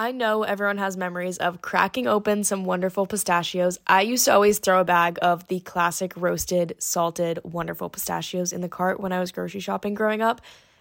I know everyone has memories of cracking open some wonderful pistachios. I used to always throw a bag of the classic roasted, salted, wonderful pistachios in the cart when I was grocery shopping growing up.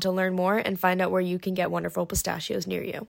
to learn more and find out where you can get wonderful pistachios near you.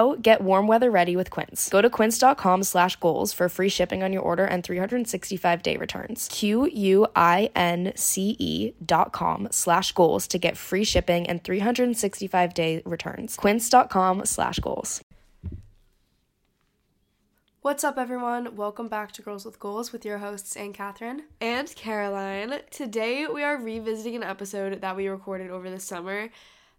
get warm weather ready with Quince. Go to quince.com slash goals for free shipping on your order and 365 day returns. Q-U-I-N-C-E dot com slash goals to get free shipping and 365 day returns. Quince.com slash goals. What's up, everyone? Welcome back to Girls with Goals with your hosts, Ann Catherine and Caroline. Today, we are revisiting an episode that we recorded over the summer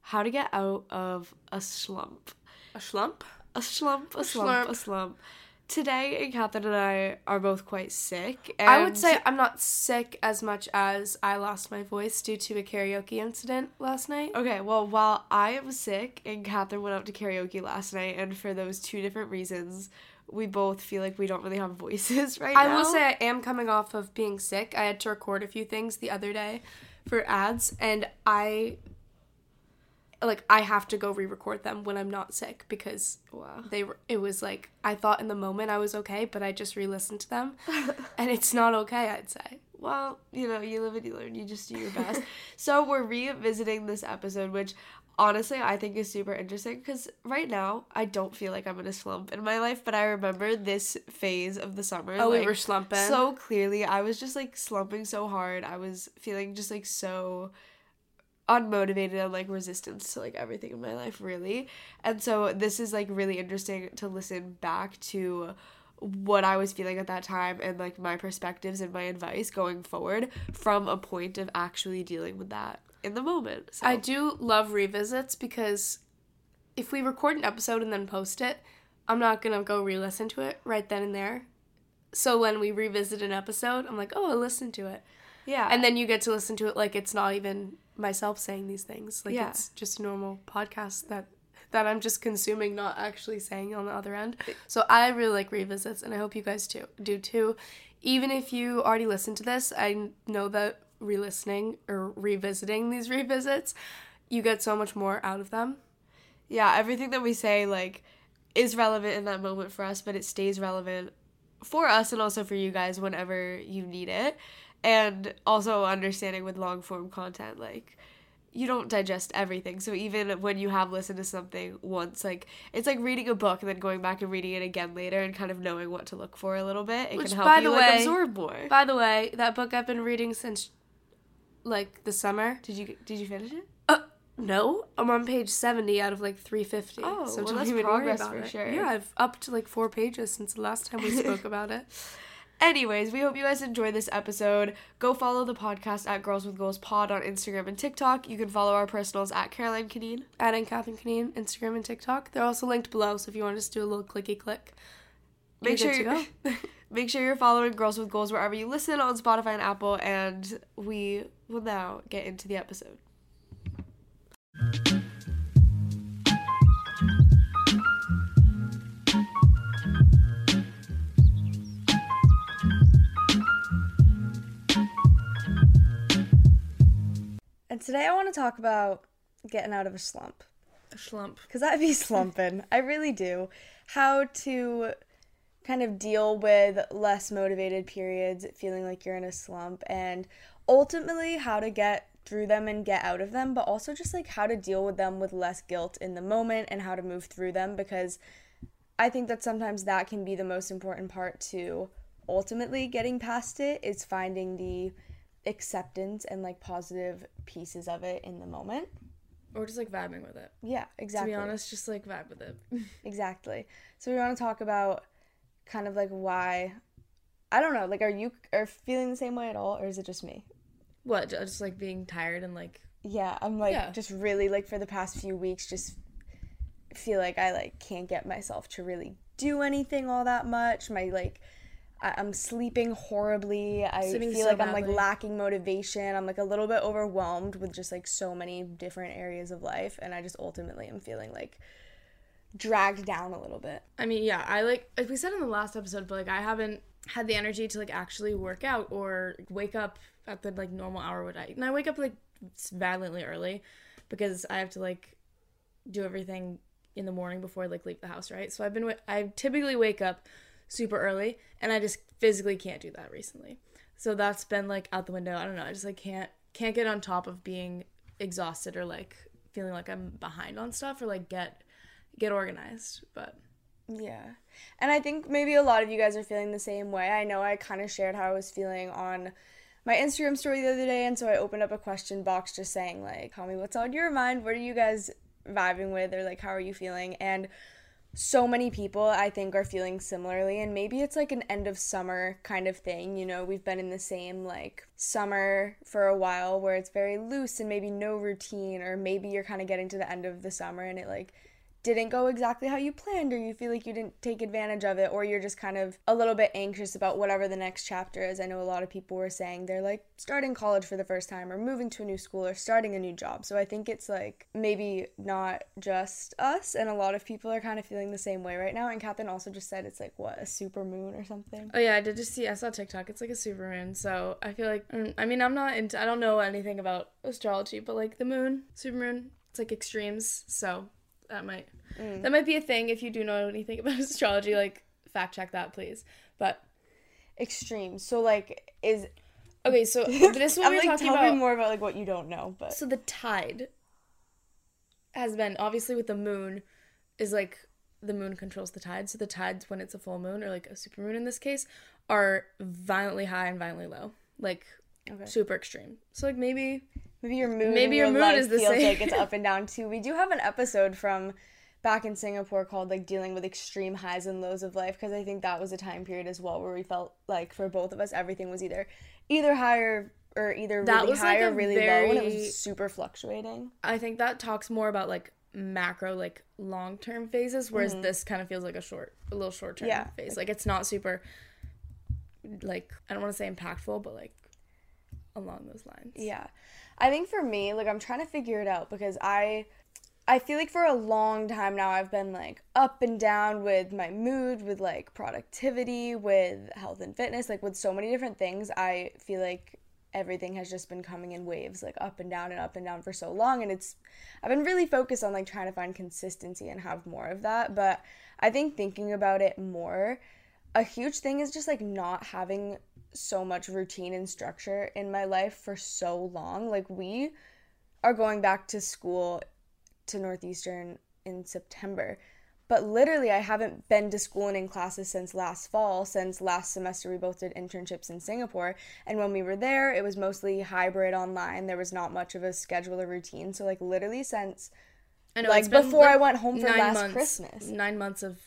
how to get out of a slump. A slump? A slump, a, slump, a slump. Today, Catherine and I are both quite sick. I would say I'm not sick as much as I lost my voice due to a karaoke incident last night. Okay, well, while I am sick and Catherine went out to karaoke last night, and for those two different reasons, we both feel like we don't really have voices right I now. will say I am coming off of being sick. I had to record a few things the other day for ads, and I like I have to go re-record them when I'm not sick because Wow. they were. It was like I thought in the moment I was okay, but I just re-listened to them, and it's not okay. I'd say. Well, you know, you live and you learn. You just do your best. so we're revisiting this episode, which honestly I think is super interesting because right now I don't feel like I'm in a slump in my life, but I remember this phase of the summer. Oh, we like, were slumping. so clearly. I was just like slumping so hard. I was feeling just like so unmotivated and like resistance to like everything in my life really and so this is like really interesting to listen back to what I was feeling at that time and like my perspectives and my advice going forward from a point of actually dealing with that in the moment. So I do love revisits because if we record an episode and then post it, I'm not gonna go re-listen to it right then and there. So when we revisit an episode, I'm like, oh, I listened to it. yeah. and then you get to listen to it like it's not even myself saying these things like Yeah. it's just a normal podcast that that i'm just consuming not actually saying on the other end so i really like revisits and i hope you guys too do too even if you already listened to this i know that re-listening or revisiting these revisits you get so much more out of them yeah, everything that we say like is relevant in that moment for us, but it stays relevant for us and also for you guys whenever you need it. And also understanding with long form content, like you don't digest everything. So even when you have listened to something once, like it's like reading a book and then going back and reading it again later and kind of knowing what to look for a little bit. It Which, can help by you the like way- absorb more. by the way that book i've been reading since like the summer Did you did you finish it? Uh, no, I'm on page 70 out of like 350. Oh, well, don't that's progress for it. sure. Yeah, I've upped like four pages since the last time we spoke about it. Anyways, we hope you guys enjoyed this episode. Go follow the podcast at Girls with Goals Pod on Instagram and TikTok. You can follow our personals at Caroline Conneen, at Ann Catherine Conneen, Instagram and TikTok. They're also linked below, so if you want to just do a little clicky click. Make sure you're, make sure you're following Girls with Goals wherever you listen on Spotify and Apple, and we will now get into the episode. Today I want to talk about getting out of a slump. A slump. Because I be slumping. I really do. How to kind of deal with less motivated periods, feeling like you're in a slump, and ultimately how to get through them and get out of them, but also just like how to deal with them with less guilt in the moment and how to move through them because I think that sometimes that can be the most important part to ultimately getting past it is finding the acceptance and like positive pieces of it in the moment. Or just like vibing with it. Yeah, exactly. To be honest, just like vibe with it. Exactly. So we want to talk about kind of like why I don't know, like are you are feeling the same way at all or is it just me? what? Just like being tired and like Yeah, I'm like Yeah. just really like for the past few weeks just feel like I like can't get myself to really do anything all that much. My like I, I'm sleeping horribly. I Sleeping feel so like I'm like lacking motivation. I'm like a little bit overwhelmed with just like so many different areas of life and I just ultimately am feeling like dragged down a little bit. I mean, yeah, I like like we said in the last episode, but like I haven't had the energy to like actually work out or wake up at the like normal hour what I and I wake up like violently early because I have to like do everything in the morning before I like leave the house, right? So I've been wa- I typically wake up super early and I just physically can't do that recently. So that's been like out the window. I don't know. I just like can't can't get on top of being exhausted or like feeling like I'm behind on stuff or like get get organized. But Yeah. And I think maybe a lot of you guys are feeling the same way. I know I kind of shared how I was feeling on my Instagram story the other day, and so I opened up a question box just saying, like, tell me what's on your mind. What are you guys vibing with, or like, how are you feeling? And so many people I think are feeling similarly and maybe it's like an end of summer kind of thing you know? We've been in the same like summer for a while where it's very loose and maybe no routine or maybe you're kind of getting to the end of the summer and it like didn't go exactly how you planned or you feel like you didn't take advantage of it or you're just kind of a little bit anxious about whatever the next chapter is. I know a lot of people were saying they're like starting college for the first time or moving to a new school or starting a new job. So I think it's like maybe not just us and a lot of people are kind of feeling the same way right now. And Catherine also just said it's like what, a super moon or something. Oh yeah, I did just see. I saw TikTok. It's like a super moon. So I feel like mm, I mean I'm not into. I don't know anything about astrology, but like the moon, super moon, it's like extremes. So that might Mm. that might be a thing if you do know anything about astrology. Like fact check that, please. But Extreme. So like is okay, so this is what I'm we were like talking tell about. me more about like what you don't know, but So the tide has been obviously with the moon is like the moon controls the tide. So the tides when it's a full moon or like a super moon in this case are violently high and violently low. Like Okay. super extreme. So like maybe Maybe your mood. Maybe your your mood is the feels same. like it's up and down too. We do have an episode from back in Singapore called like dealing with extreme highs and lows of life because I think that was a time period as well where we felt like for both of us everything was either either higher or either That really was, high like, or really low and it was super fluctuating. I think that talks more about like macro like long term phases, whereas mm-hmm. this kind of feels like a short a little short term Yeah. phase. Like it's not super like I don't want to say impactful, but like along those lines. Yeah. I think for me, like I'm trying to figure it out because I I feel like for a long time now I've been like up and down with my mood, with like productivity, with health and fitness, like with so many different things. I feel like everything has just been coming in waves, like up and down and up and down for so long and it's I've been really focused on like trying to find consistency and have more of that, but I think thinking about it more, a huge thing is just like not having so much routine and structure in my life for so long. Like we are going back to school to Northeastern in September. But literally, I haven't been to school and in classes since last fall. Since last semester, we both did internships in Singapore. And when we were there, it was mostly hybrid online. There was not much of a schedule or routine. So, like, literally, since I know Like, before I went home for last months, Christmas. Nine months of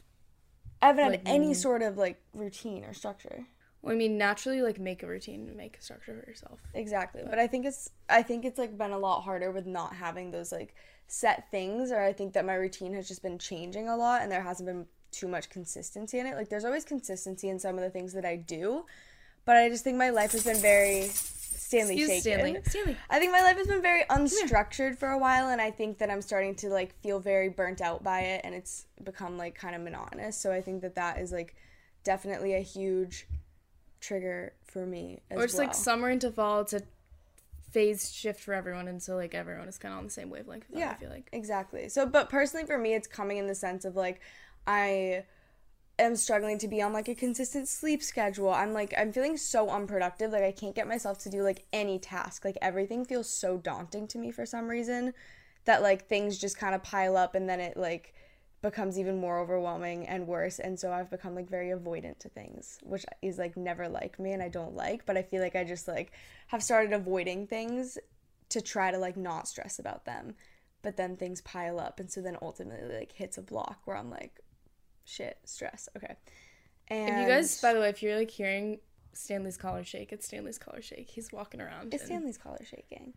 I haven't had any sort of like routine or structure. Well, I mean, naturally, like make a routine and make a structure for yourself. Exactly. But I think it's I think it's like been a lot harder with not having those like set things or I think that my routine has just been changing a lot and there hasn't been too much consistency in it. Like there's always consistency in some of the things that I do, but I just think my life has been very Stanley Excuse shaken. Stanley. Stanley. I think my life has been very unstructured for a while and I think that I'm starting to like feel very burnt out by it and it's become like kind of monotonous. So I think that that is like definitely a huge trigger for me as Or just well. like summer into fall, it's a phase shift for everyone, and so like everyone is kind of on the same wavelength. Yeah, I feel like. exactly. So, but personally for me, it's coming in the sense of like I am struggling to be on like a consistent sleep schedule. I'm like I'm feeling so unproductive. Like I can't get myself to do like any task. Like everything feels so daunting to me for some reason that like things just kind of pile up and then it like becomes even more overwhelming and worse and so I've become like very avoidant to things which is like never like me and I don't like but I feel like I just like have started avoiding things to try to like not stress about them but then things pile up and so then ultimately like hits a block where I'm like shit stress okay and If you guys, by the way, if you're like hearing Stanley's collar shake, it's Stanley's collar shake. He's walking around. It's and- Stanley's collar shaking.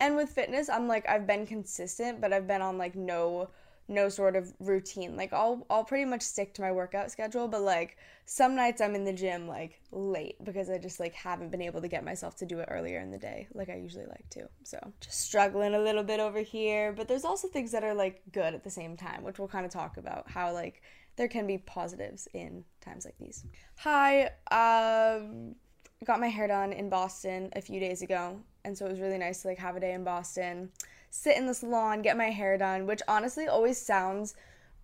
And with fitness, I'm like I've been consistent, but I've been on like no no sort of routine. Like I'll I'll pretty much stick to my workout schedule, but like some nights I'm in the gym like late because I just like haven't been able to get myself to do it earlier in the day like I usually like to. So, just struggling a little bit over here, but there's also things that are like good at the same time, which we'll kind of talk about how like there can be positives in times like these. Hi, um got my hair done in Boston a few days ago, and so it was really nice to like have a day in Boston, sit in the salon, get my hair done, which honestly always sounds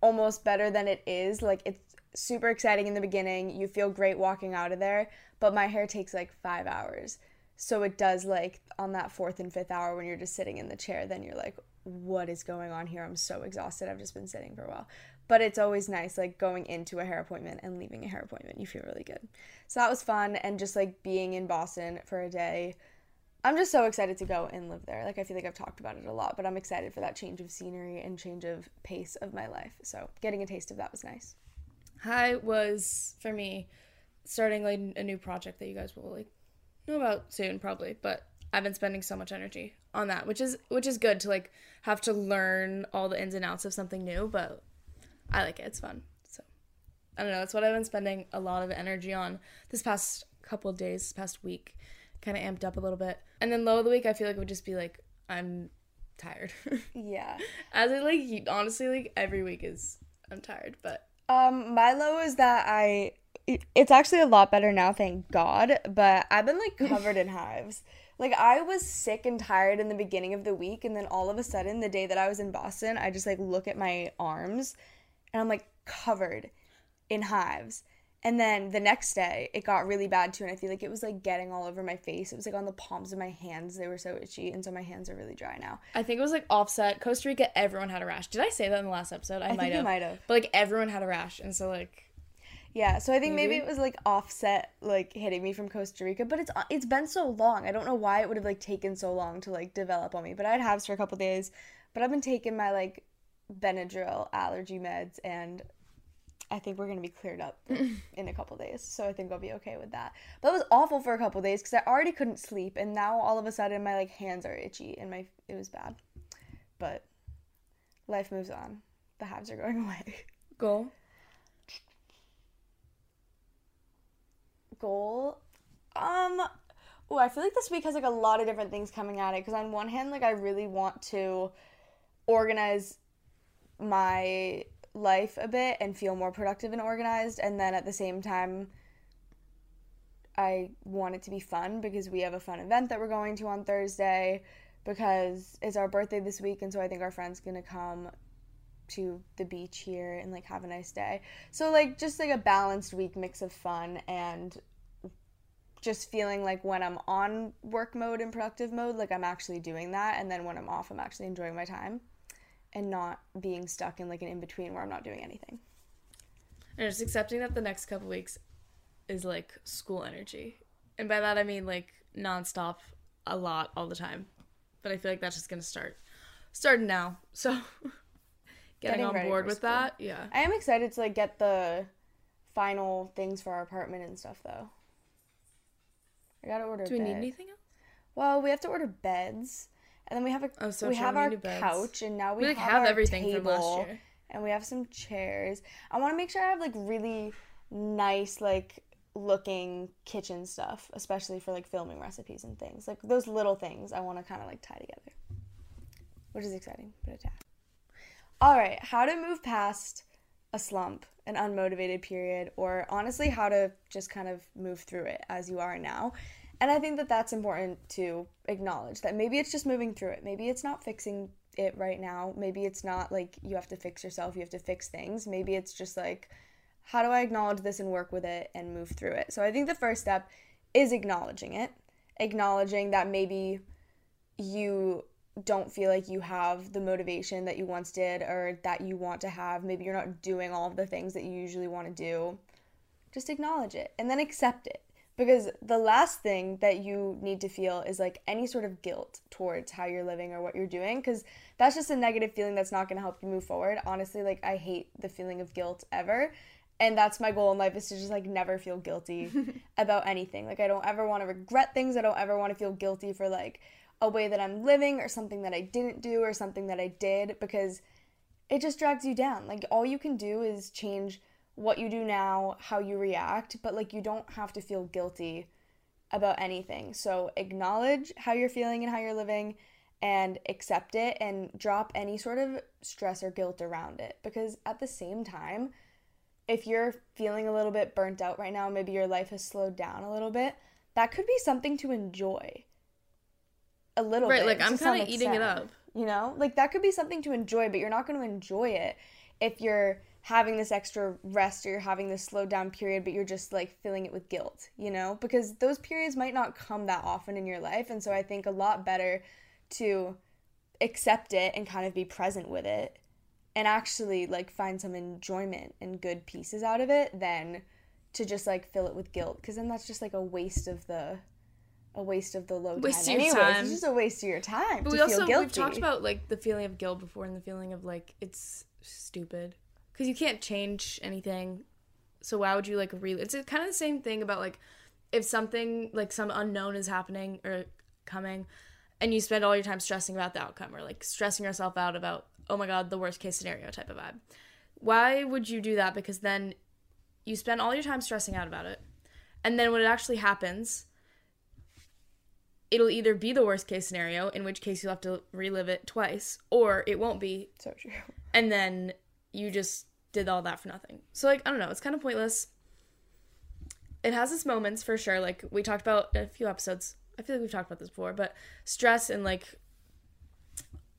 almost better than it is. Like it's super exciting in the beginning. You feel great walking out of there, but my hair takes like 5 hours. So it does like on that fourth and fifth hour when you're just sitting in the chair, then you're like, what is going on here? I'm so exhausted. I've just been sitting for a while. But it's always nice like going into a hair appointment and leaving a hair appointment. You feel really good. So that was fun and just like being in Boston for a day. I'm just so excited to go and live there. Like I feel like I've talked about it a lot, but I'm excited for that change of scenery and change of pace of my life. So getting a taste of that was nice. High was for me starting like a new project that you guys will like know about soon probably, but I've been spending so much energy on that, which is which is good to like have to learn all the ins and outs of something new, but I like it. It's fun. So I don't know. That's what I've been spending a lot of energy on this past couple days, this past week. Kind of amped up a little bit, and then low of the week, I feel like it would just be like I'm tired. Yeah. As it like honestly, like every week is I'm tired, but Um, my low is that I. It's actually a lot better now, thank God. But I've been like covered in hives. Like I was sick and tired in the beginning of the week, and then all of a sudden, the day that I was in Boston, I just like look at my arms, and I'm like covered in hives. And then the next day, it got really bad too, and I feel like it was like getting all over my face. It was like on the palms of my hands; they were so itchy, and so my hands are really dry now. I think it was like offset. Costa Rica, everyone had a rash. Did I say that in the last episode? I, think might have. might have. But like everyone had a rash, and so like Yeah, so I think maybe, Maybe. it was like offset, like hitting me from Costa Rica, but it's uh, it's been so long. I don't know why it would have like taken so long to like develop on me. But I had hives for a couple days, but I've been taking my like Benadryl allergy meds, and I think we're gonna be cleared up in a couple days. So I think I'll be okay with that. But it was awful for a couple days because I already couldn't sleep, and now all of a sudden my like hands are itchy and my it was bad. But life moves on. The hives are going away. goal. goal um oh i feel like this week has like a lot of different things coming at it because on one hand like i really want to organize my life a bit and feel more productive and organized and then at the same time i want it to be fun because we have a fun event that we're going to on thursday because it's our birthday this week and so i think our friend's gonna come to the beach here and like have a nice day. So like just like a balanced week mix of fun and just feeling like when I'm on work mode and productive mode, like I'm actually doing that and then when I'm off I'm actually enjoying my time and not being stuck in like an in between where I'm not doing anything. And just accepting that the next couple weeks is like school energy. And by that I mean like nonstop a lot all the time. But I feel like that's just gonna start starting now. So getting, Getting on board with school. that. Yeah. I am excited to like get the final things for our apartment and stuff though. I gotta order. Do we bed. need anything else? Well, we have to order beds, and then we have a Oh, so we have our couch, and now we, We like have, have our everything table, from last year. and we have some chairs. I want to make sure I have like really nice like looking kitchen stuff, especially for like filming recipes and things. Like those little things I want to kind of like tie together, which is exciting, but a tad. All right, how to move past a slump, an unmotivated period, or honestly, how to just kind of move through it as you are now. And I think that that's important to acknowledge that maybe it's just moving through it. Maybe it's not fixing it right now. Maybe it's not like you have to fix yourself, you have to fix things. Maybe it's just like, how do I acknowledge this and work with it and move through it? So I think the first step is acknowledging it, acknowledging that maybe you don't feel like you have the motivation that you once did or that you want to have. Maybe you're not doing all of the things that you usually want to do. Just acknowledge it and then accept it. Because the last thing that you need to feel is like any sort of guilt towards how you're living or what you're doing. Because that's just a negative feeling that's not going to help you move forward. Honestly, like I hate the feeling of guilt ever. And that's my goal in life is to just like never feel guilty about anything. Like I don't ever want to regret things. I don't ever want to feel guilty for like a way that I'm living or something that I didn't do or something that I did because it just drags you down. Like all you can do is change what you do now, how you react, but like you don't have to feel guilty about anything. So acknowledge how you're feeling and how you're living and accept it and drop any sort of stress or guilt around it because at the same time if you're feeling a little bit burnt out right now, maybe your life has slowed down a little bit, that could be something to enjoy a little Right, bit. Right, like, I'm kinda eating it up. You know, like that could be something to enjoy, but you're not going to enjoy it if you're having this extra rest or you're having this slowed down period, but you're just like filling it with guilt, you know? Because those periods might not come that often in your life. And so I think a lot better to accept it and kind of be present with it and actually like find some enjoyment and good pieces out of it than to just like fill it with guilt because then that's just like a waste of the a waste of the low Waste time. Anyways, time. it's just a waste of your time But we also we've talked about like the feeling of guilt before and the feeling of like it's stupid because you can't change anything. So why would you like really? It's kind of the same thing about like if something like some unknown is happening or coming, and you spend all your time stressing about the outcome or like stressing yourself out about oh my god the worst case scenario type of vibe. Why would you do that? Because then you spend all your time stressing out about it, and then when it actually happens, it'll either be the worst case scenario, in which case you'll have to relive it twice, or it won't be, so true. and then you just did all that for nothing. So, like, I don't know, it's kind of pointless. It has its moments for sure. Like, we talked about a few episodes. I feel like we've talked about this before, but stress and like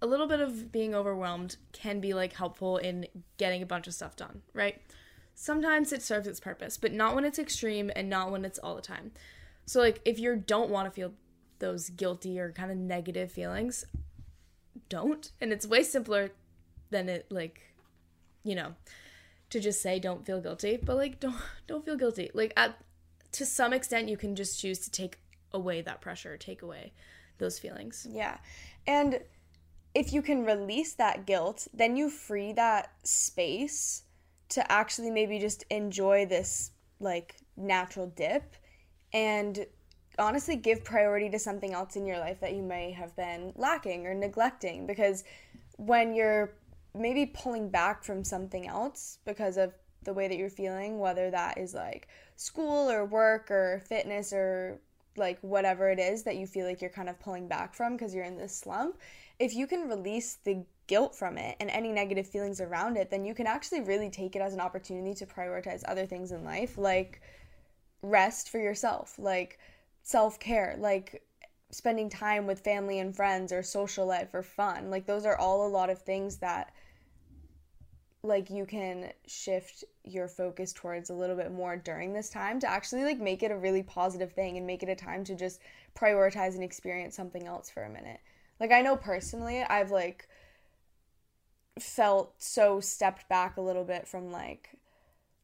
a little bit of being overwhelmed can be like helpful in getting a bunch of stuff done, right? Sometimes it serves its purpose, but not when it's extreme and not when it's all the time. So, like, if you don't want to feel those guilty or kind of negative feelings, don't. And it's way simpler than it, like, you know, to just say don't feel guilty, but like, don't don't feel guilty. Like, at to some extent, you can just choose to take away that pressure, take away those feelings. Yeah. And if you can release that guilt, then you free that space to actually maybe just enjoy this like natural dip and honestly give priority to something else in your life that you may have been lacking or neglecting because when you're maybe pulling back from something else because of the way that you're feeling whether that is like school or work or fitness or like whatever it is that you feel like you're kind of pulling back from because you're in this slump if you can release the guilt from it and any negative feelings around it then you can actually really take it as an opportunity to prioritize other things in life like rest for yourself like self-care like spending time with family and friends or social life or fun. Like those are all a lot of things that like you can shift your focus towards a little bit more during this time to actually like make it a really positive thing and make it a time to just prioritize and experience something else for a minute. Like i know personally i've like felt so stepped back a little bit from like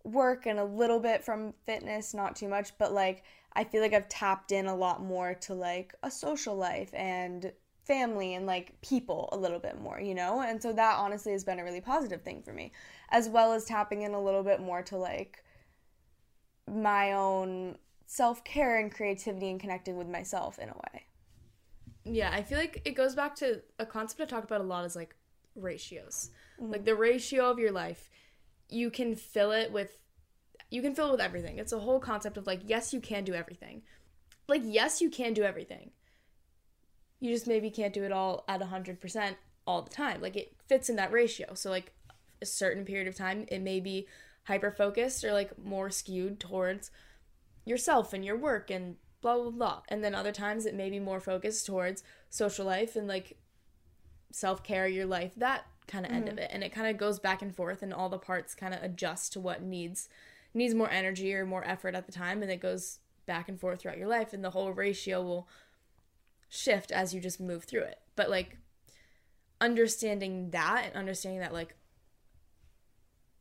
work and a little bit from fitness not too much but like i feel like i've tapped in a lot more to like a social life and family and like people a little bit more, you know? And so that honestly has been a really positive thing for me, as well as tapping in a little bit more to like my own self care and creativity and connecting with myself in a way. Yeah, I feel like it goes back to a concept I talk about a lot is like ratios. Mm-hmm. Like the ratio of your life, you can fill it with you can fill it with everything. It's a whole concept of like yes, you can do everything. Like yes, you can do everything. You just maybe can't do it all at 100% all the time. Like it fits in that ratio. So like a certain period of time, it may be hyper focused or like more skewed towards yourself and your work and blah blah blah. And then other times it may be more focused towards social life and like self care, your life, that kind of mm-hmm. end of it. And it kind of goes back and forth and all the parts kind of adjust to what needs needs more energy or more effort at the time and it goes back and forth throughout your life and the whole ratio will shift as you just move through it. But like understanding that and understanding that like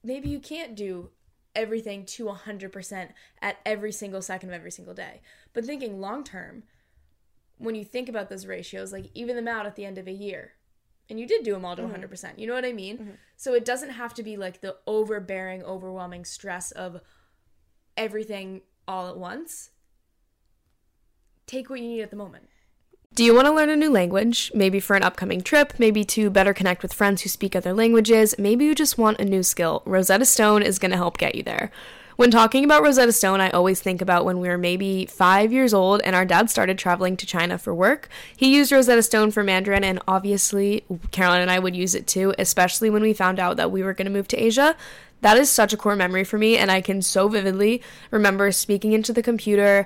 maybe you can't do everything to 100% at every single second of every single day. But thinking long term, when you think about those ratios, like even them out at the end of a year, and you did do them all to mm-hmm. 100%. You know what I mean? Mm-hmm. So it doesn't have to be like the overbearing, overwhelming stress of everything all at once. Take what you need at the moment. Do you want to learn a new language? Maybe for an upcoming trip, maybe to better connect with friends who speak other languages, maybe you just want a new skill. Rosetta Stone is going to help get you there. When talking about Rosetta Stone, I always think about when we were maybe five years old and our dad started traveling to China for work. He used Rosetta Stone for Mandarin, and obviously, Caroline and I would use it too, especially when we found out that we were going to move to Asia. That is such a core memory for me, and I can so vividly remember speaking into the computer,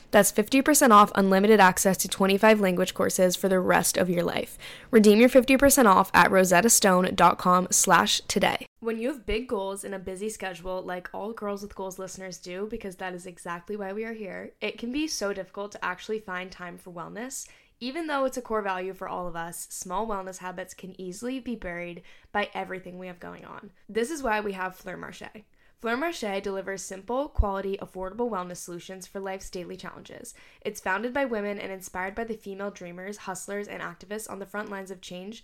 That's 50% off unlimited access to 25 language courses for the rest of your life. Redeem your 50% off at rosettastone.com slash today. When you have big goals and a busy schedule, like all Girls with Goals listeners do, because that is exactly why we are here, it can be so difficult to actually find time for wellness. Even though it's a core value for all of us, small wellness habits can easily be buried by everything we have going on. This is why we have Fleur Marche. Fleur Marche delivers simple, quality, affordable wellness solutions for life's daily challenges. It's founded by women and inspired by the female dreamers, hustlers, and activists on the front lines of change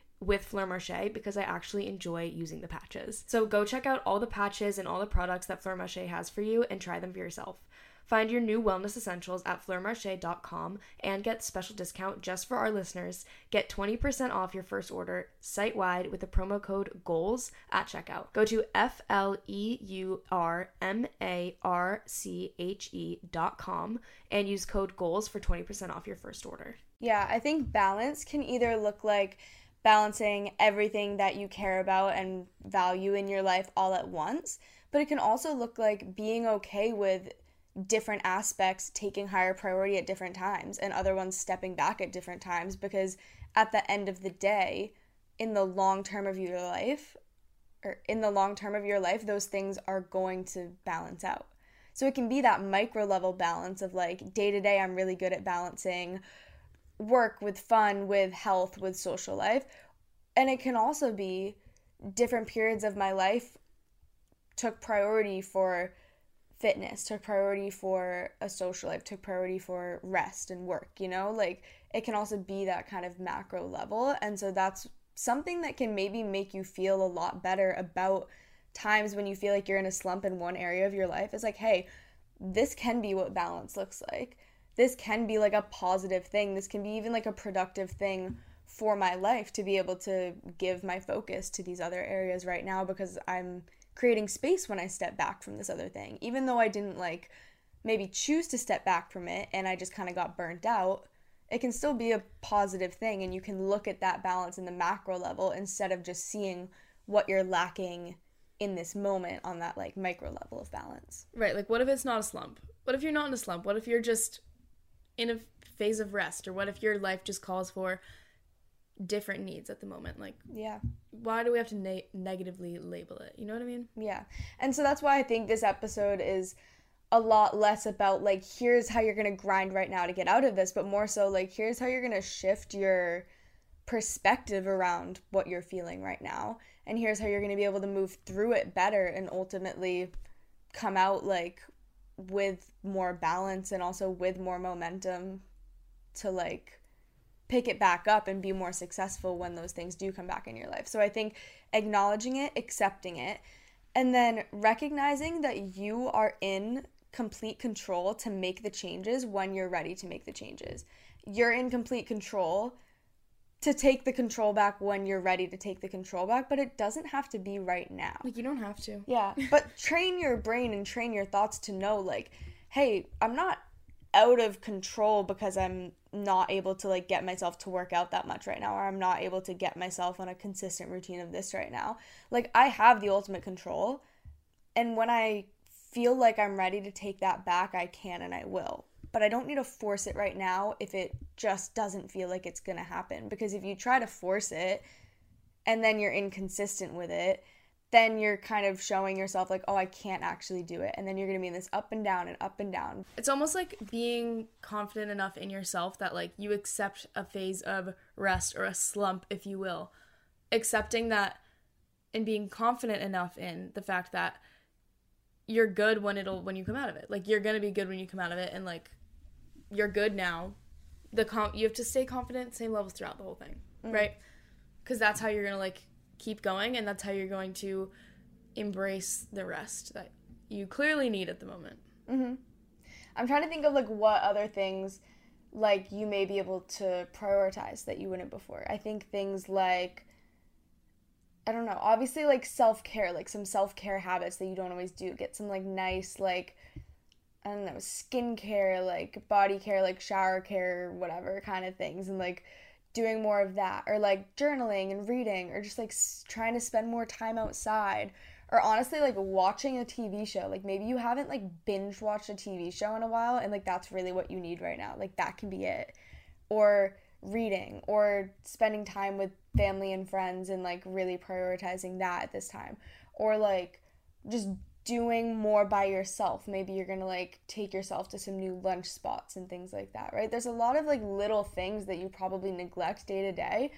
with Fleur Marche because I actually enjoy using the patches. So go check out all the patches and all the products that Fleur Marche has for you and try them for yourself. Find your new wellness essentials at fleurmarche.com and get special discount just for our listeners. Get 20% off your first order site wide with the promo code GOALS at checkout. Go to F L E U R M A R C H E.com and use code GOALS for 20% off your first order. Yeah, I think balance can either look like balancing everything that you care about and value in your life all at once. But it can also look like being okay with different aspects taking higher priority at different times and other ones stepping back at different times because at the end of the day, in the long term of your life, or in the long term of your life, those things are going to balance out. So it can be that micro level balance of like day to day, I'm really good at balancing work with fun, with health, with social life. And it can also be different periods of my life took priority for fitness, took priority for a social life, took priority for rest and work, you know? Like it can also be that kind of macro level. And so that's something that can maybe make you feel a lot better about times when you feel like you're in a slump in one area of your life. It's like, hey, this can be what balance looks like this can be like a positive thing. This can be even like a productive thing for my life to be able to give my focus to these other areas right now because I'm creating space when I step back from this other thing. Even though I didn't like maybe choose to step back from it and I just kind of got burnt out, it can still be a positive thing and you can look at that balance in the macro level instead of just seeing what you're lacking in this moment on that like micro level of balance. Right. Like, what if it's not a slump? What if you're not in a slump? What if you're just in a phase of rest? Or what if your life just calls for different needs at the moment? Like, Yeah. why do we have to ne- negatively label it? You know what I mean? Yeah. And so that's why I think this episode is a lot less about like here's how you're going to grind right now to get out of this, but more so like here's how you're going to shift your perspective around what you're feeling right now. And here's how you're going to be able to move through it better and ultimately come out like with more balance and also with more momentum to like pick it back up and be more successful when those things do come back in your life. So I think acknowledging it, accepting it, and then recognizing that you are in complete control to make the changes when you're ready to make the changes. You're in complete control to take the control back when you're ready to take the control back, but it doesn't have to be right now. Like, you don't have to. Yeah, but train your brain and train your thoughts to know like, hey, I'm not out of control because I'm not able to like get myself to work out that much right now or I'm not able to get myself on a consistent routine of this right now. Like I have the ultimate control and when I feel like I'm ready to take that back, I can and I will. But I don't need to force it right now if it just doesn't feel like it's going to happen because if you try to force it and then you're inconsistent with it, then you're kind of showing yourself like, oh, I can't actually do it. And then you're going to be in this up and down and up and down. It's almost like being confident enough in yourself that like you accept a phase of rest or a slump, if you will. Accepting that and being confident enough in the fact that you're good when it'll when you come out of it. Like you're gonna be good when you come out of it and like you're good now. The com- you have to stay confident, same levels throughout the whole thing, mm. right? Because that's how you're gonna like keep going, and that's how you're going to embrace the rest that you clearly need at the moment. Mm-hmm. I'm trying to think of like what other things like you may be able to prioritize that you wouldn't before. I think things like I don't know, obviously like self-care, like some self-care habits that you don't always do. Get some like nice like I don't know, skincare, like body care, like shower care, whatever kind of things and like doing more of that or like journaling and reading or just like s- trying to spend more time outside or honestly like watching a TV show. Like maybe you haven't like binge watched a TV show in a while and like that's really what you need right now. Like that can be it. Or reading or spending time with family and friends and like really prioritizing that at this time. Or like just doing more by yourself. Maybe you're gonna like take yourself to some new lunch spots and things like that, right? There's a lot of like little things that you probably neglect day to day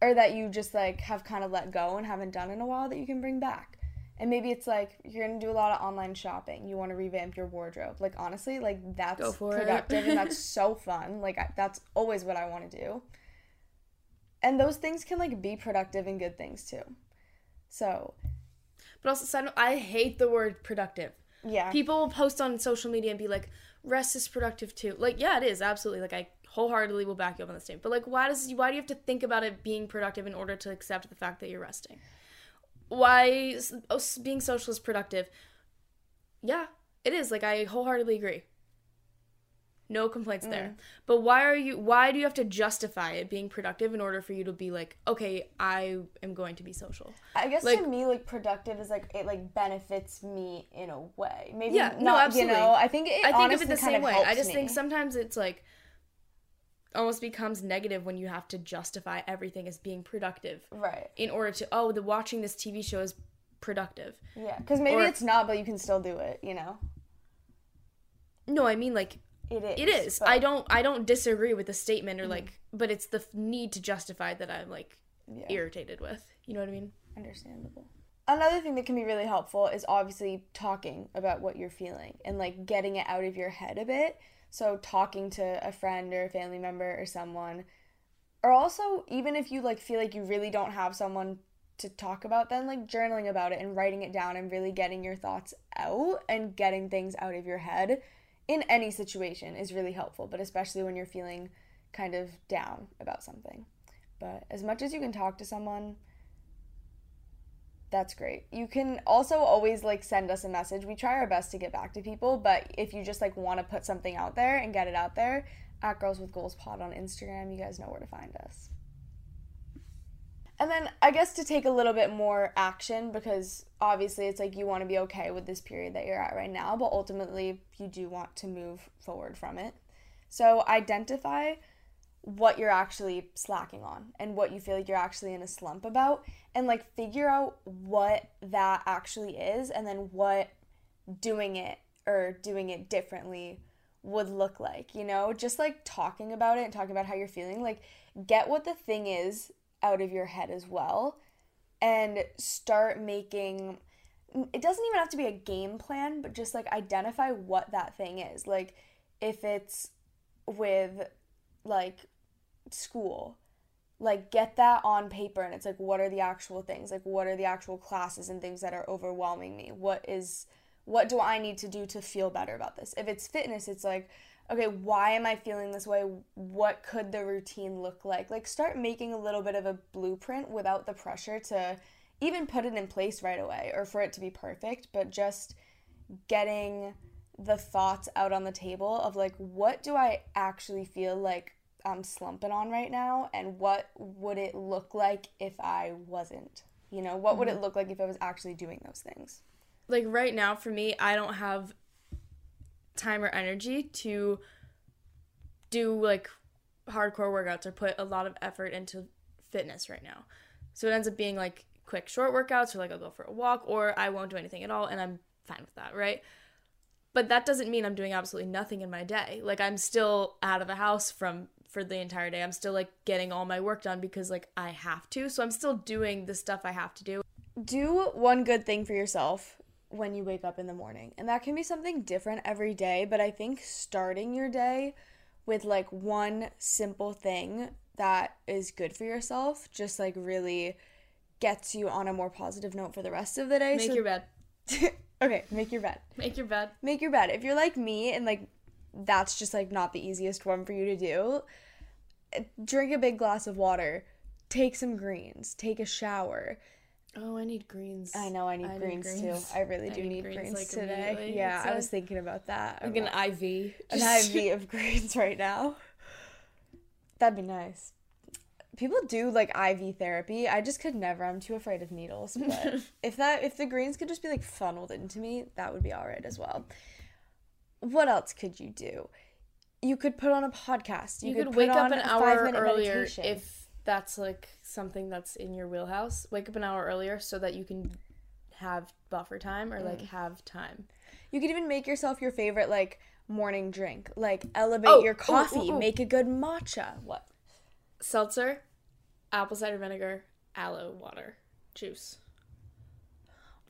or that you just like have kind of let go and haven't done in a while that you can bring back. And maybe it's like you're gonna do a lot of online shopping. You want to revamp your wardrobe. Like honestly, like that's Go for it. productive and that's so fun. Like I, that's always what I want to do. And those things can like be productive and good things too. So But also, side note, I hate the word productive. yeah, People will post on social media and be like, "Rest is productive too." Like, yeah, it is absolutely. Like, I wholeheartedly will back you up on this statement. But like, why does why do you have to think about it being productive in order to accept the fact that you're resting? Why oh, being social is productive? Yeah, it is. Like, I wholeheartedly agree. No complaints there. Mm. But why are you? Why do you have to justify it being productive in order for you to be like, okay, I am going to be social? I guess like- to me, like productive is like it like benefits me in a way. Maybe Yeah, not. no, absolutely. You know, I think it. I think of it the same way. I just me. think sometimes it's like almost becomes negative when you have to justify everything as being productive right. in order to oh the watching this TV show is productive. Yeah, because maybe Or- it's not, but you can still do it. You know, No, I mean like it is. it is. but- I don't I don't disagree with the statement or mm. like but it's the need to justify that I'm like Yeah. irritated with. You know what I mean? Understandable. Another thing that can be really helpful is obviously talking about what you're feeling and like getting it out of your head a bit. So talking to a friend or a family member or someone or also even if you like feel like you really don't have someone to talk about then like journaling about it and writing it down and really getting your thoughts out and getting things out of your head in any situation is really helpful, but especially when you're feeling kind of down about something. But as much as you can talk to someone, that's great. You can also always like send us a message. We try our best to get back to people, but if you just like want to put something out there and get it out there, at Girls with Goals Pod on Instagram, you guys know where to find us. And then I guess to take a little bit more action because obviously it's like you want to be okay with this period that you're at right now, but ultimately you do want to move forward from it. So identify what you're actually slacking on and what you feel like you're actually in a slump about and like figure out what that actually is and then what doing it or doing it differently would look like, you know? Just like talking about it and talking about how you're feeling, like get what the thing is out of your head as well and start making it doesn't even have to be a game plan, but just like identify what that thing is. Like if it's with like school, like get that on paper and it's like what are the actual things? Like what are the actual classes and things that are overwhelming me? What is what do I need to do to feel better about this? If it's fitness, it's like okay, why am I feeling this way? What could the routine look like? Like, start making a little bit of a blueprint without the pressure to even put it in place right away or for it to be perfect, but just getting the thoughts out on the table of like, what do I actually feel like I'm slumping on right now? And what would it look like if I wasn't? You know, what mm-hmm. would it mm-hmm. look like if I was actually doing those things? Like, right now, for me, I don't have time or energy to do like hardcore workouts or put a lot of effort into fitness right now. So it ends up being like quick short workouts or like I'll go for a walk or I won't do anything at all and I'm fine with that, right? But that doesn't mean I'm doing absolutely nothing in my day. Like I'm still out of the house from for the entire day. I'm still like getting all my work done because like I have to. So I'm still doing the stuff I have to do. Do one good thing for yourself when you wake up in the morning. And that can be something different every day, but I think starting your day with like one simple thing that is good for yourself just like really gets you on a more positive note for the rest of the day. Make so- your bed. okay, make your bed. Make your bed. Make your bed. If you're like me and like that's just like not the easiest one for you to do, drink a big glass of water, take some greens, take a shower Oh, I need greens. I know I need, I greens, need greens, too. I really do I need, need, greens, greens like today. Yeah, I was thinking about that. Like an IV. An IV of greens right now. That'd be nice. People do like IV therapy. I just could never. I'm too afraid of needles. But if that if the greens could just be like funneled into me, that would be all right as well. What else could you do? You could put on a podcast. You, you could, could wake up an hour earlier meditation. if that's like something that's in your wheelhouse. Wake up an hour earlier so that you can have buffer time or like mm. have time. You could even make yourself your favorite like morning drink. Like elevate oh, your coffee, ooh, ooh, ooh. make a good matcha. What? Seltzer, apple cider vinegar, aloe water, juice.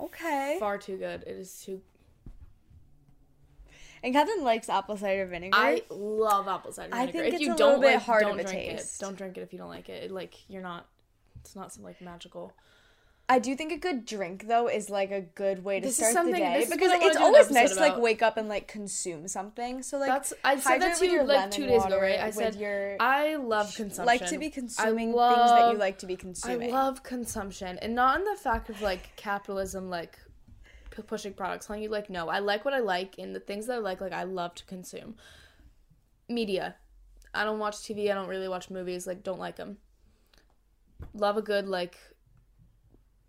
Okay. Far too good. It is too Ann Catherine likes apple cider vinegar. I love apple cider vinegar. I think if it's you a don't bit like, hard don't of a drink taste. It. Don't drink it if you don't like it. Like you're not. It's not some like magical. I do think a good drink though is like a good way to this start the day because it's always nice to like wake up and like consume something. So like that's I said that to you like two days ago, right? I said your I love consumption. Like to be consuming love, things that you like to be consuming. I love consumption, and not in the fact of like capitalism, like pushing products on you. Like, no, I like what I like, and the things that I like, like, I love to consume. Media. I don't watch TV. I don't really watch movies. Like, don't like them. Love a good, like,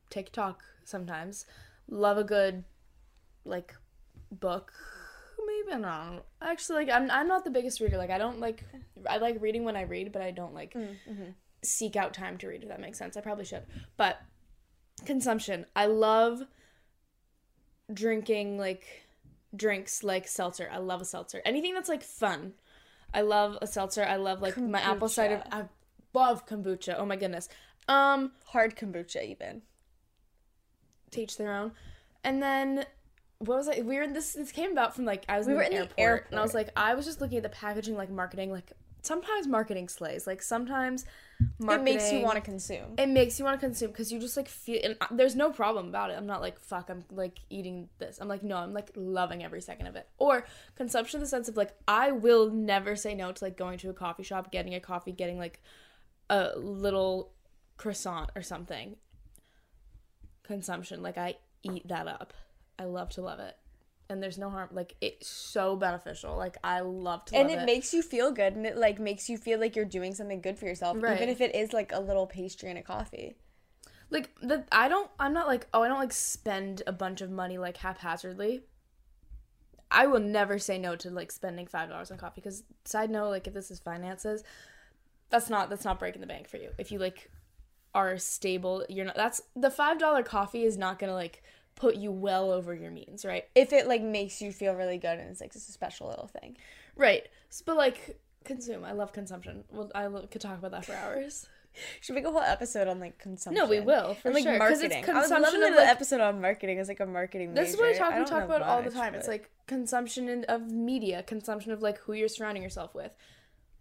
TikTok sometimes. Love a good, like, book. Maybe I don't know. Actually, like, I'm, I'm not the biggest reader. Like, I don't like, I like reading when I read, but I don't like mm, mm-hmm. seek out time to read, if that makes sense. I probably should. But consumption. I love drinking like drinks like seltzer. I love a seltzer. Anything that's like fun. I love a seltzer. I love like kombucha. my apple cider. I love kombucha. Oh my goodness. Um, hard kombucha even. Teach their own. And then what was I? We were in this. This came about from like I was we in, were in airport, the airport, and I was like, I was just looking at the packaging, like marketing, like sometimes marketing slays. Like sometimes it makes you want to consume. It makes you want to consume because you just like feel. And uh, there's no problem about it. I'm not like fuck. I'm like eating this. I'm like no. I'm like loving every second of it. Or consumption in the sense of like I will never say no to like going to a coffee shop, getting a coffee, getting like a little croissant or something. Consumption like I eat that up. I love to love it and there's no harm like it's so beneficial. Like i love to and it, it, makes you feel good and it like makes you feel like you're doing something good for yourself right. even if it is like a little pastry and a coffee. Like the i don't i'm not like oh i don't like spend a bunch of money like haphazardly. I will never say no to like spending five dollars on coffee because side note like if this is finances that's not that's not breaking the bank for you. If you like are stable you're not that's the five dollar coffee is not gonna like put you well over your means, right? If it like makes you feel really good and it's like it's a special little thing. Right. But like consume. I love consumption. Well, I lo- could talk about that for hours. Should make a whole episode on like consumption? No, we will for and, like sure. marketing. I would love to an like, episode on marketing as like a marketing. This is what I talk. I we talk about all the time. It's like consumption in, of media, consumption of like who you're surrounding yourself with.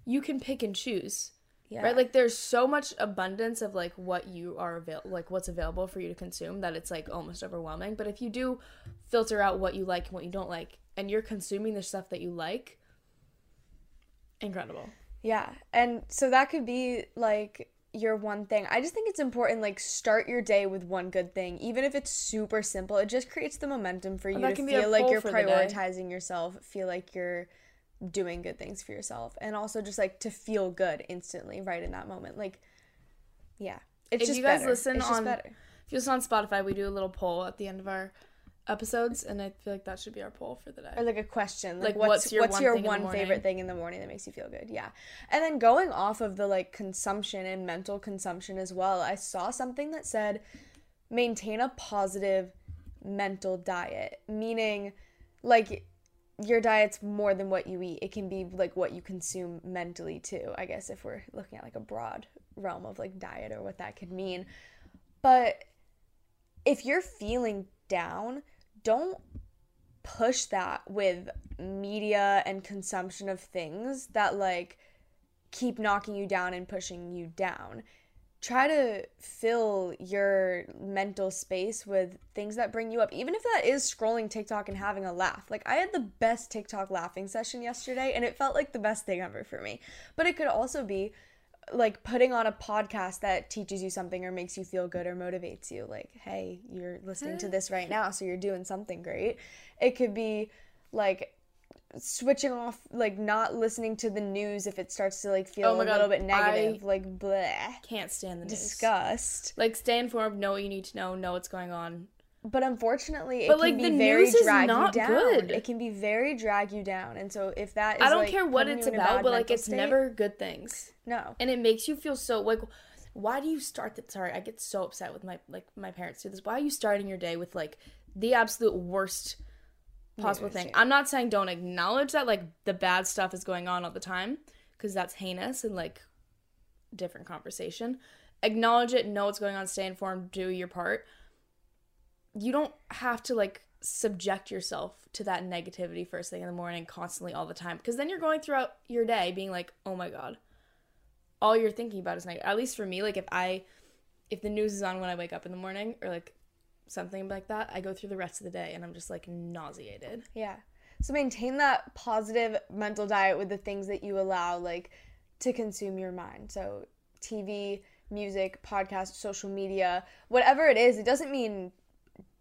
You can pick and choose yeah. Right? Like there's so much abundance of like what you are avail like what's available for you to consume that it's like almost overwhelming. But if you do filter out what you like and what you don't like and you're consuming the stuff that you like, incredible. Yeah. And so that could be like your one thing. I just think it's important like start your day with one good thing. Even if it's super simple, it just creates the momentum for you to feel like you're prioritizing yourself, feel like you're doing good things for yourself and also just like to feel good instantly right in that moment. Like yeah it's if just you guys better. listen on better. if you listen on spotify we do a little poll at the end of our episodes and i feel like that should be our poll for the day. Or like a question. Like, like what's, what's your what's one, your one favorite thing in the morning that makes you feel good? Yeah. And then going off of the like consumption and mental consumption as well i saw something that said maintain a positive mental diet meaning like your diet's more than what you eat. It can be like what you consume mentally too, I guess, if we're looking at like a broad realm of like diet or what that could mean. But if you're feeling down, don't push that with media and consumption of things that like keep knocking you down and pushing you down try to fill your mental space with things that bring you up even if that is scrolling tiktok and having a laugh. Like i had the best tiktok laughing session yesterday and it felt like the best thing ever for me. But it could also be like putting on a podcast that teaches you something or makes you feel good or motivates you. Like hey you're listening to ah. this right now so you're doing something great. It could be like switching off like not listening to the news if it starts to like feel oh a God, little bit negative I like bleh. can't stand the news. Disgust. Like stay informed know what you need to know know what's going on. But unfortunately it but, can like, be very drag you down. good. it can be very drag you down. And so if that is i don't like, care what it's about but like it's state, never good things. No. And it makes you feel so like why do you start that sorry i get so upset with my like my parents do this. Why are you starting your day with like the absolute worst possible thing. I'm not saying don't acknowledge that like the bad stuff is going on all the time because that's heinous and like different conversation. Acknowledge it, know what's going on, stay informed, do your part. You don't have to like subject yourself to that negativity first thing in the morning constantly all the time because then you're going throughout your day being like, "Oh my god." All you're thinking about is negative. At least for me, like if I if the news is on when I wake up in the morning or like something like that, I go through the rest of the day and I'm just like nauseated. Yeah. So maintain that positive mental diet with the things that you allow like to consume your mind. So TV, music, podcast, social media, whatever it is, it doesn't mean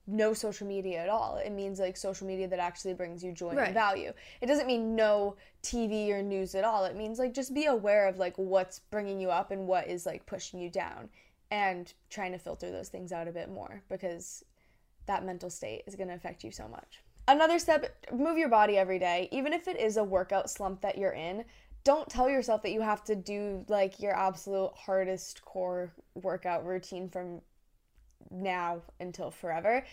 no social media at all. It means like social media that actually brings you joy right. and value. It doesn't mean no TV or news at all. It means like just be aware of like what's bringing you up and what is like pushing you down and trying to filter those things out a bit more because that mental state is going to affect you so much. Another step move your body every day. Even if it is a workout slump that you're in, don't tell yourself that you have to do like your absolute hardest core workout routine from now until forever.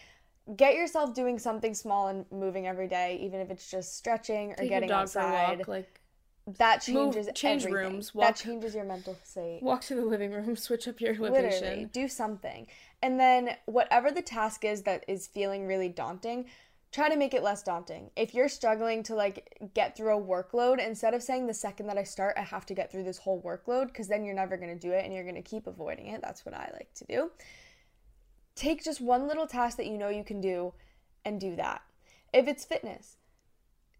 Get yourself doing something small and moving every day, even if it's just stretching or Take getting outside. Walk, like that changes Move, change everything. rooms walk, that changes your mental state walk to the living room switch up your location Literally, do something and then whatever the task is that is feeling really daunting try to make it less daunting. If you're struggling to like get through a workload, instead of saying the second that I start, I have to get through this whole workload, because then you're never going to do it and you're going to keep avoiding it. That's what I like to do. Take just one little task that you know you can do and do that. If it's fitness,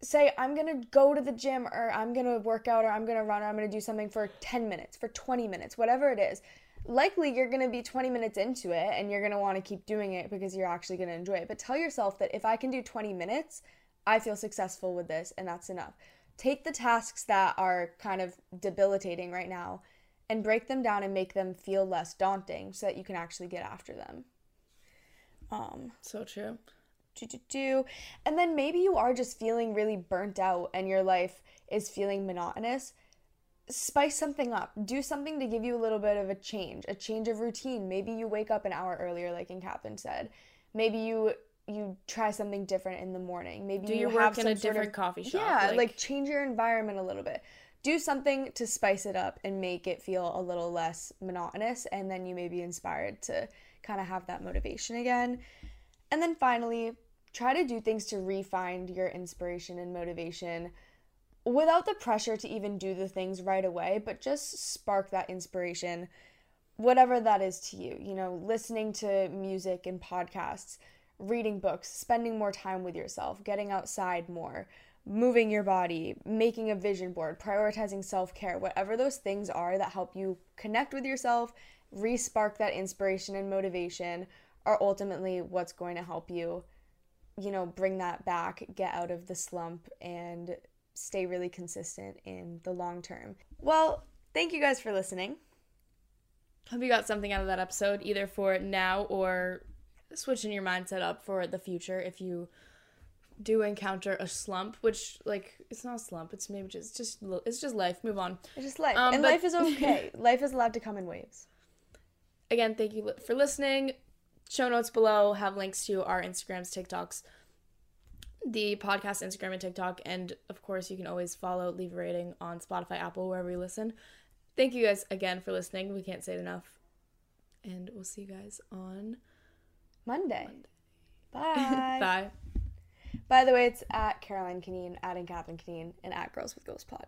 say I'm going to go to the gym or I'm going to work out or I'm going to run or I'm going to do something for 10 minutes, for 20 minutes, whatever it is likely you're going to be 20 minutes into it and you're going to want to keep doing it because you're actually going to enjoy it. But tell yourself that if I can do 20 minutes, I feel successful with this and that's enough. Take the tasks that are kind of debilitating right now and break them down and make them feel less daunting so that you can actually get after them. Um, so true. Do, do, do. And then maybe you are just feeling really burnt out and your life is feeling monotonous spice something up. Do something to give you a little bit of a change, a change of routine. Maybe you wake up an hour earlier, like Ann Catherine said. Maybe you you try something different in the morning. Maybe do you, you work in a different of, coffee shop. Yeah, like, like change your environment a little bit. Do something to spice it up and make it feel a little less monotonous, and then you may be inspired to kind of have that motivation again. And then finally, try to do things to refine your inspiration and motivation without the pressure to even do the things right away, but just spark that inspiration, whatever that is to you. You know, listening to music and podcasts, reading books, spending more time with yourself, getting outside more, moving your body, making a vision board, prioritizing self care, whatever those things are that help you connect with yourself, re spark that inspiration and motivation, are ultimately what's going to help you, you know, bring that back, get out of the slump, and stay really consistent in the long term. Well, thank you guys for listening. Hope you got something out of that episode, either for now or switching your mindset up for the future if you do encounter a slump, which like it's not a slump, it's maybe just just it's just life. Move on. It's just life, um, and but, life is okay. life is allowed to come in waves. Again, thank you for listening. Show notes below have links to our Instagrams, TikToks, the podcast Instagram and TikTok. And of course, you can always follow, leave a rating on Spotify, Apple, wherever you listen. Thank you guys again for listening. We can't say it enough. And we'll see you guys on Monday. Monday. Bye. Bye. By the way, it's at Caroline Conneen, at Ann Catherine Conneen, and at Girls with Goals Pod.